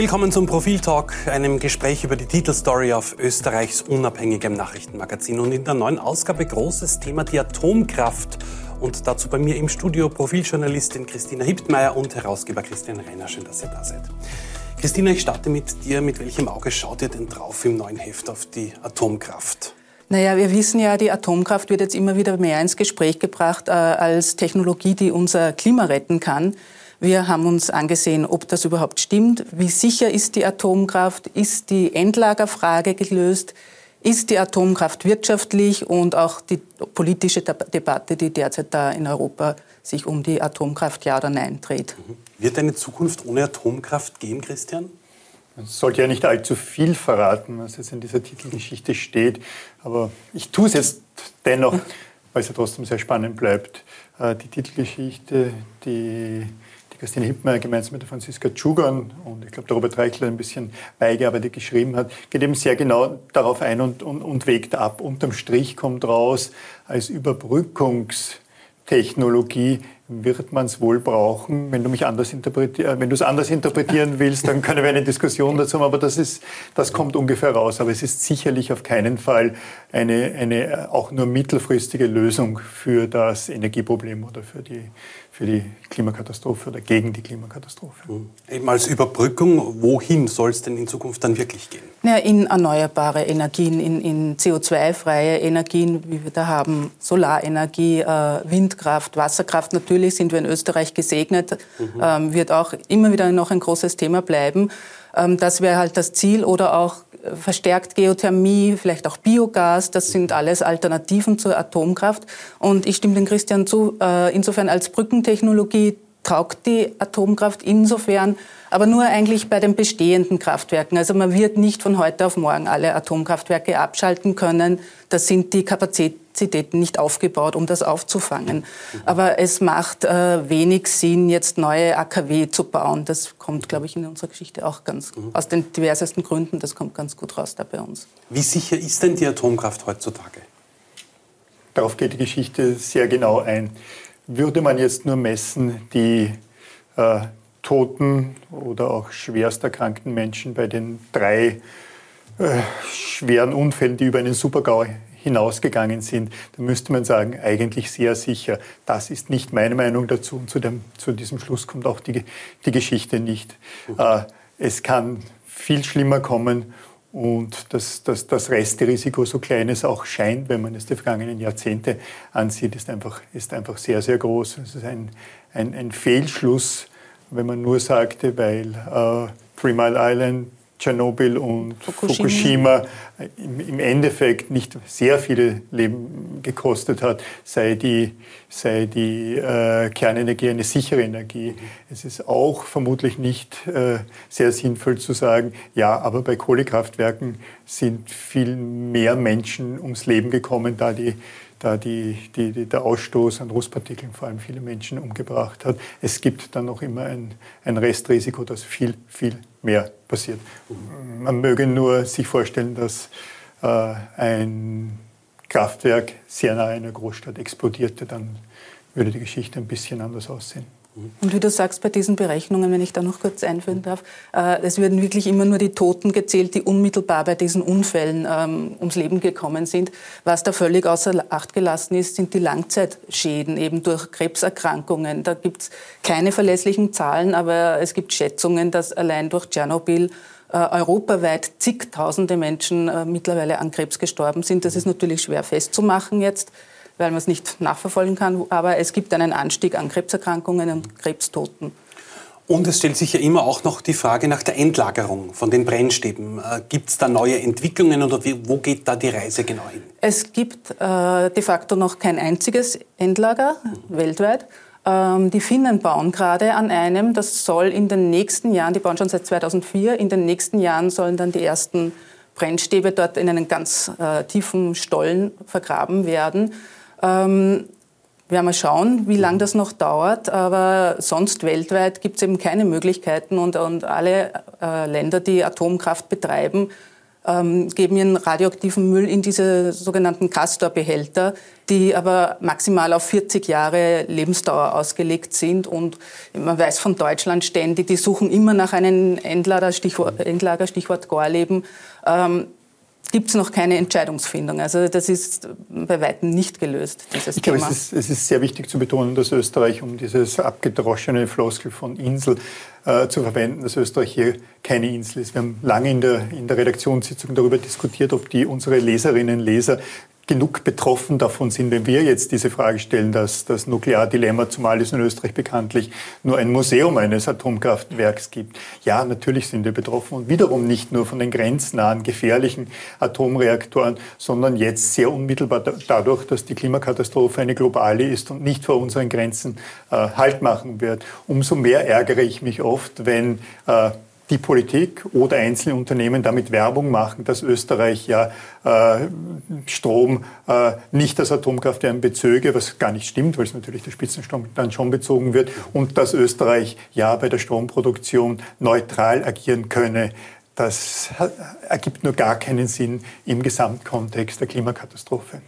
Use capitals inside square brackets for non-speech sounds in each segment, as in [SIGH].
Willkommen zum Profiltalk, einem Gespräch über die Titelstory auf Österreichs unabhängigem Nachrichtenmagazin. Und in der neuen Ausgabe großes Thema die Atomkraft. Und dazu bei mir im Studio Profiljournalistin Christina Hiptmeier und Herausgeber Christian Reiner. Schön, dass ihr da seid. Christina, ich starte mit dir. Mit welchem Auge schaut ihr denn drauf im neuen Heft auf die Atomkraft? Naja, wir wissen ja, die Atomkraft wird jetzt immer wieder mehr ins Gespräch gebracht äh, als Technologie, die unser Klima retten kann. Wir haben uns angesehen, ob das überhaupt stimmt. Wie sicher ist die Atomkraft? Ist die Endlagerfrage gelöst? Ist die Atomkraft wirtschaftlich und auch die politische Debatte, die derzeit da in Europa sich um die Atomkraft ja oder nein dreht? Mhm. Wird eine Zukunft ohne Atomkraft gehen, Christian? Man sollte ja nicht allzu viel verraten, was jetzt in dieser Titelgeschichte steht. Aber ich tue es jetzt dennoch, weil es ja trotzdem sehr spannend bleibt. Äh, die Titelgeschichte, die Christine Hippmeier gemeinsam mit der Franziska Tschugan und ich glaube der Robert Reichler ein bisschen beigearbeitet geschrieben hat, geht eben sehr genau darauf ein und, und, und wägt ab. Unterm Strich kommt raus als Überbrückungstechnologie wird man es wohl brauchen. Wenn du mich anders interpretier wenn du es anders interpretieren willst, dann können wir eine Diskussion dazu haben. Aber das ist, das kommt ungefähr raus. Aber es ist sicherlich auf keinen Fall eine, eine auch nur mittelfristige Lösung für das Energieproblem oder für die, für die Klimakatastrophe oder gegen die Klimakatastrophe. Mhm. Eben als Überbrückung, wohin soll es denn in Zukunft dann wirklich gehen? Ja, in erneuerbare Energien, in, in CO2-freie Energien, wie wir da haben, Solarenergie, äh, Windkraft, Wasserkraft. Natürlich sind wir in Österreich gesegnet, mhm. ähm, wird auch immer wieder noch ein großes Thema bleiben. Ähm, das wäre halt das Ziel oder auch verstärkt Geothermie, vielleicht auch Biogas. Das sind alles Alternativen zur Atomkraft. Und ich stimme dem Christian zu, äh, insofern als Brückentechnologie taugt die Atomkraft insofern, aber nur eigentlich bei den bestehenden Kraftwerken. Also man wird nicht von heute auf morgen alle Atomkraftwerke abschalten können. Das sind die Kapazitäten nicht aufgebaut, um das aufzufangen. Aber es macht äh, wenig Sinn, jetzt neue AKW zu bauen. Das kommt, glaube ich, in unserer Geschichte auch ganz mhm. aus den diversesten Gründen. Das kommt ganz gut raus da bei uns. Wie sicher ist denn die Atomkraft heutzutage? Darauf geht die Geschichte sehr genau ein. Würde man jetzt nur messen, die äh, toten oder auch schwerst erkrankten Menschen bei den drei äh, schweren Unfällen, die über einen Supergau hinausgegangen sind, dann müsste man sagen, eigentlich sehr sicher. Das ist nicht meine Meinung dazu und zu, dem, zu diesem Schluss kommt auch die, die Geschichte nicht. Äh, es kann viel schlimmer kommen und das, das, das Restrisiko, so klein es auch scheint, wenn man es die vergangenen Jahrzehnte ansieht, ist einfach, ist einfach sehr, sehr groß. Es ist ein, ein, ein Fehlschluss, wenn man nur sagte, weil äh, Three Mile Island, Tschernobyl und Fukushima, Fukushima im, Endeffekt nicht sehr viele Leben gekostet hat, sei die, sei die äh, Kernenergie eine sichere Energie. Es ist auch vermutlich nicht äh, sehr sinnvoll zu sagen, ja, aber bei Kohlekraftwerken sind viel mehr Menschen ums Leben gekommen, da die da die, die, die, der Ausstoß an Rußpartikeln vor allem viele Menschen umgebracht hat. Es gibt dann noch immer ein, ein Restrisiko, dass viel, viel mehr passiert. Man möge nur sich vorstellen, dass äh, ein Kraftwerk sehr nahe einer Großstadt explodierte, dann würde die Geschichte ein bisschen anders aussehen. Und wie du sagst, bei diesen Berechnungen, wenn ich da noch kurz einführen darf, äh, es werden wirklich immer nur die Toten gezählt, die unmittelbar bei diesen Unfällen ähm, ums Leben gekommen sind. Was da völlig außer Acht gelassen ist, sind die Langzeitschäden eben durch Krebserkrankungen. Da gibt es keine verlässlichen Zahlen, aber es gibt Schätzungen, dass allein durch Tschernobyl äh, europaweit zigtausende Menschen äh, mittlerweile an Krebs gestorben sind. Das ist natürlich schwer festzumachen jetzt weil man es nicht nachverfolgen kann. Aber es gibt einen Anstieg an Krebserkrankungen und Krebstoten. Und es stellt sich ja immer auch noch die Frage nach der Endlagerung von den Brennstäben. Äh, gibt es da neue Entwicklungen oder wo geht da die Reise genau hin? Es gibt äh, de facto noch kein einziges Endlager mhm. weltweit. Ähm, die Finnen bauen gerade an einem. Das soll in den nächsten Jahren, die bauen schon seit 2004, in den nächsten Jahren sollen dann die ersten Brennstäbe dort in einen ganz äh, tiefen Stollen vergraben werden. Ähm, werden wir schauen, wie lange das noch dauert. Aber sonst weltweit gibt es eben keine Möglichkeiten. Und, und alle äh, Länder, die Atomkraft betreiben, ähm, geben ihren radioaktiven Müll in diese sogenannten Castor-Behälter, die aber maximal auf 40 Jahre Lebensdauer ausgelegt sind. Und man weiß von Deutschland ständig, die suchen immer nach einem Endlager, Stichwort, Endlager, Stichwort Gorleben. Ähm, gibt es noch keine Entscheidungsfindung. Also das ist bei weitem nicht gelöst, dieses ich Thema. Glaube, es, ist, es ist sehr wichtig zu betonen, dass Österreich, um dieses abgedroschene Floskel von Insel äh, zu verwenden, dass Österreich hier keine Insel ist. Wir haben lange in der, in der Redaktionssitzung darüber diskutiert, ob die unsere Leserinnen und Leser genug betroffen davon sind, wenn wir jetzt diese Frage stellen, dass das Nukleardilemma, zumal es in Österreich bekanntlich nur ein Museum eines Atomkraftwerks gibt. Ja, natürlich sind wir betroffen und wiederum nicht nur von den grenznahen, gefährlichen Atomreaktoren, sondern jetzt sehr unmittelbar dadurch, dass die Klimakatastrophe eine globale ist und nicht vor unseren Grenzen äh, Halt machen wird. Umso mehr ärgere ich mich oft, wenn äh, die Politik oder einzelne Unternehmen damit Werbung machen, dass Österreich ja äh, Strom äh, nicht aus Atomkraftwerken bezöge, was gar nicht stimmt, weil es natürlich der Spitzenstrom dann schon bezogen wird, und dass Österreich ja bei der Stromproduktion neutral agieren könne das ergibt nur gar keinen Sinn im Gesamtkontext der Klimakatastrophe.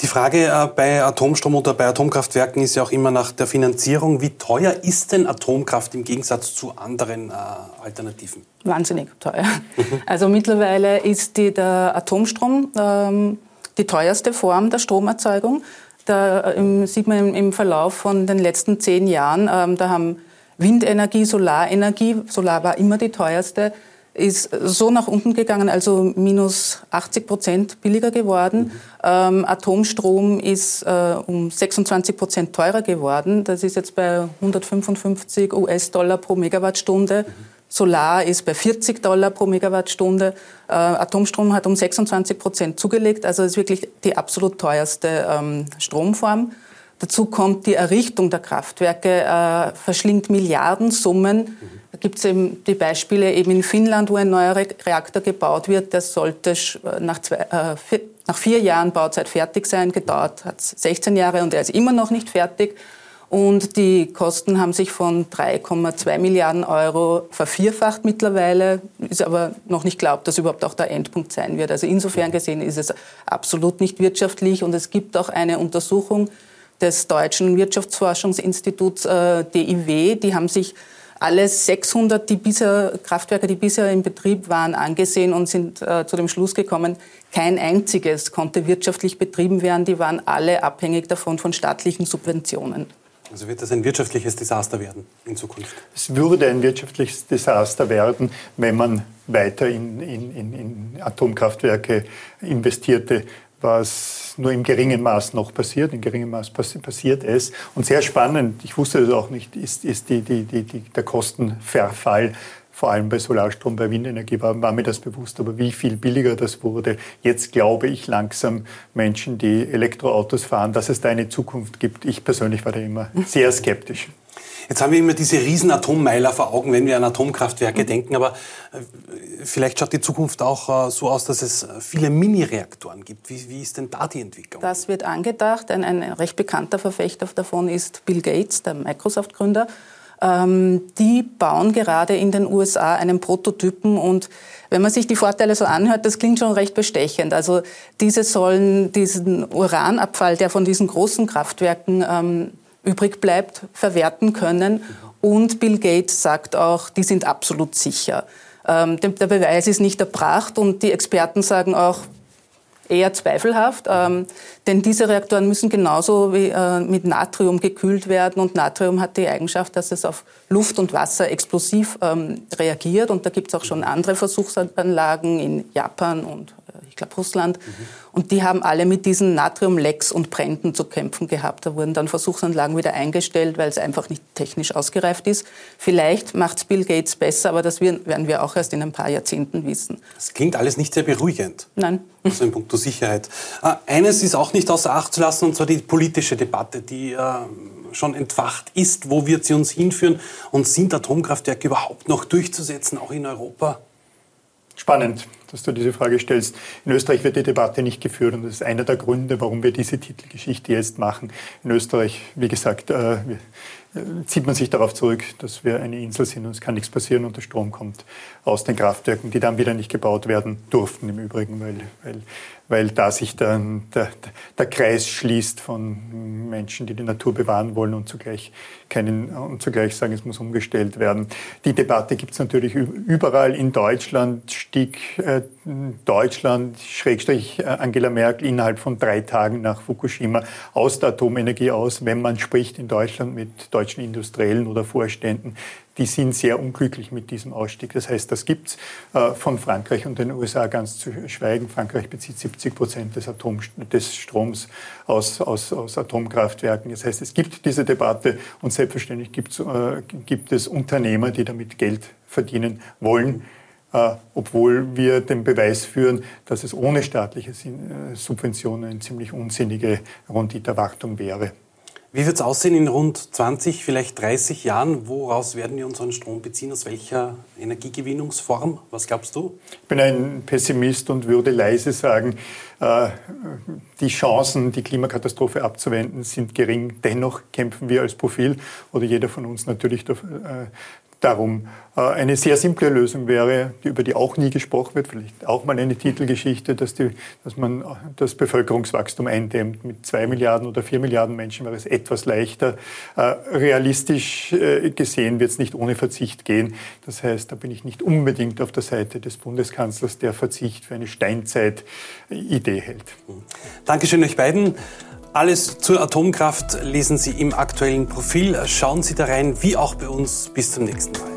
Die Frage äh, bei Atomstrom oder bei Atomkraftwerken ist ja auch immer nach der Finanzierung. Wie teuer ist denn Atomkraft im Gegensatz zu anderen äh, Alternativen? Wahnsinnig teuer. [LAUGHS] Also mittlerweile ist die, der Atomstrom ähm, die teuerste Form der Stromerzeugung. Da ähm, sieht man im, im, Verlauf von den letzten zehn Jahren, ähm, da haben Windenergie, Solarenergie, Solar war immer die teuerste, ist so nach unten gegangen, also minus 80 Prozent billiger geworden. Mhm. Ähm, Atomstrom ist äh, um 26 Prozent teurer geworden. Das ist jetzt bei 155 US-Dollar pro Megawattstunde. Mhm. Solar ist bei 40 Dollar pro Megawattstunde. Äh, Atomstrom hat um 26 Prozent zugelegt. Also ist wirklich die absolut teuerste ähm, Stromform. Dazu kommt die Errichtung der Kraftwerke, äh, verschlingt Milliardensummen. Mhm. Da gibt es eben die Beispiele eben in Finnland, wo ein neuer Reaktor gebaut wird. Der sollte äh, nach, zwei, äh, vier, nach vier Jahren Bauzeit fertig sein. Gedauert hat 16 Jahre und er ist immer noch nicht fertig. Und die Kosten haben sich von 3,2 Milliarden Euro vervierfacht mittlerweile. Ist aber noch nicht glaubt, dass überhaupt auch der Endpunkt sein wird. Also insofern gesehen ist es absolut nicht wirtschaftlich. Und es gibt auch eine Untersuchung des Deutschen Wirtschaftsforschungsinstituts äh, DIW. Die haben sich alle 600 die bisher, Kraftwerke, die bisher in Betrieb waren, angesehen und sind äh, zu dem Schluss gekommen, kein einziges konnte wirtschaftlich betrieben werden. Die waren alle abhängig davon von staatlichen Subventionen. Also wird das ein wirtschaftliches Desaster werden in Zukunft? Es würde ein wirtschaftliches Desaster werden, wenn man weiter in, in, in Atomkraftwerke investierte was nur im geringen Maß noch passiert. In geringem Maß passiert es. Und sehr spannend, ich wusste das auch nicht, ist, ist die, die, die, der Kostenverfall. Vor allem bei Solarstrom, bei Windenergie war, war mir das bewusst. Aber wie viel billiger das wurde. Jetzt glaube ich langsam Menschen, die Elektroautos fahren, dass es da eine Zukunft gibt. Ich persönlich war da immer sehr skeptisch. Jetzt haben wir immer diese riesen Atommeiler vor Augen, wenn wir an Atomkraftwerke mhm. denken, aber äh, vielleicht schaut die Zukunft auch äh, so aus, dass es viele Mini-Reaktoren gibt. Wie, wie, ist denn da die Entwicklung? Das wird angedacht. Ein, ein recht bekannter Verfechter davon ist Bill Gates, der Microsoft-Gründer. Ähm, die bauen gerade in den USA einen Prototypen und wenn man sich die Vorteile so anhört, das klingt schon recht bestechend. Also diese sollen diesen Uranabfall, der von diesen großen Kraftwerken ähm, übrig bleibt, verwerten können. Und Bill Gates sagt auch, die sind absolut sicher. Ähm, der Beweis ist nicht erbracht und die Experten sagen auch, eher zweifelhaft, ähm, denn diese Reaktoren müssen genauso wie äh, mit Natrium gekühlt werden und Natrium hat die Eigenschaft, dass es auf Luft und Wasser explosiv ähm, reagiert und da gibt es auch schon andere Versuchsanlagen in Japan und ich glaube Russland. Mhm. Und die haben alle mit diesen Natriumlecks und Bränden zu kämpfen gehabt. Da wurden dann Versuchsanlagen wieder eingestellt, weil es einfach nicht technisch ausgereift ist. Vielleicht macht es Bill Gates besser, aber das werden wir auch erst in ein paar Jahrzehnten wissen. Das klingt alles nicht sehr beruhigend. Nein. Also in puncto Sicherheit. Äh, eines ist auch nicht außer Acht zu lassen, und zwar die politische Debatte, die äh, schon entfacht ist. Wo wird sie uns hinführen? Und sind Atomkraftwerke überhaupt noch durchzusetzen, auch in Europa? Spannend, dass du diese Frage stellst. In Österreich wird die Debatte nicht geführt und das ist einer der Gründe, warum wir diese Titelgeschichte jetzt machen. In Österreich, wie gesagt, äh, zieht man sich darauf zurück, dass wir eine Insel sind und es kann nichts passieren und der Strom kommt aus den Kraftwerken, die dann wieder nicht gebaut werden durften im Übrigen, weil, weil, weil da sich dann der, der Kreis schließt von Menschen, die die Natur bewahren wollen und zugleich, keinen, und zugleich sagen, es muss umgestellt werden. Die Debatte gibt es natürlich überall. In Deutschland stieg äh, Deutschland, Schrägstrich äh, Angela Merkel, innerhalb von drei Tagen nach Fukushima aus der Atomenergie aus, wenn man spricht in Deutschland mit deutschen Industriellen oder Vorständen, die sind sehr unglücklich mit diesem Ausstieg. Das heißt, das gibt es äh, von Frankreich und den USA ganz zu schweigen. Frankreich bezieht 70 Prozent des, Atom, des Stroms aus, aus, aus Atomkraftwerken. Das heißt, es gibt diese Debatte und selbstverständlich äh, gibt es Unternehmer, die damit Geld verdienen wollen. Äh, obwohl wir den Beweis führen, dass es ohne staatliche äh, Subventionen eine ziemlich unsinnige Renditerwartung wäre. Wie wird es aussehen in rund 20, vielleicht 30 Jahren? Woraus werden wir unseren Strom beziehen? Aus welcher Energiegewinnungsform? Was glaubst du? Ich bin ein Pessimist und würde leise sagen, äh, die Chancen, die Klimakatastrophe abzuwenden, sind gering. Dennoch kämpfen wir als Profil oder jeder von uns natürlich äh, darum. Äh, eine sehr simple Lösung wäre, über die auch nie gesprochen wird, vielleicht auch mal eine Titelgeschichte, dass, die, dass man das Bevölkerungswachstum eindämmt. Mit zwei Milliarden oder vier Milliarden Menschen wäre es etwas leichter. Äh, realistisch äh, gesehen wird es nicht ohne Verzicht gehen. Das heißt, da bin ich nicht unbedingt auf der Seite des Bundeskanzlers, der Verzicht für eine Steinzeit-Idee hält. Dankeschön euch beiden. Alles zur Atomkraft lesen Sie im aktuellen Profil. Schauen Sie da rein, wie auch bei uns. Bis zum nächsten Mal.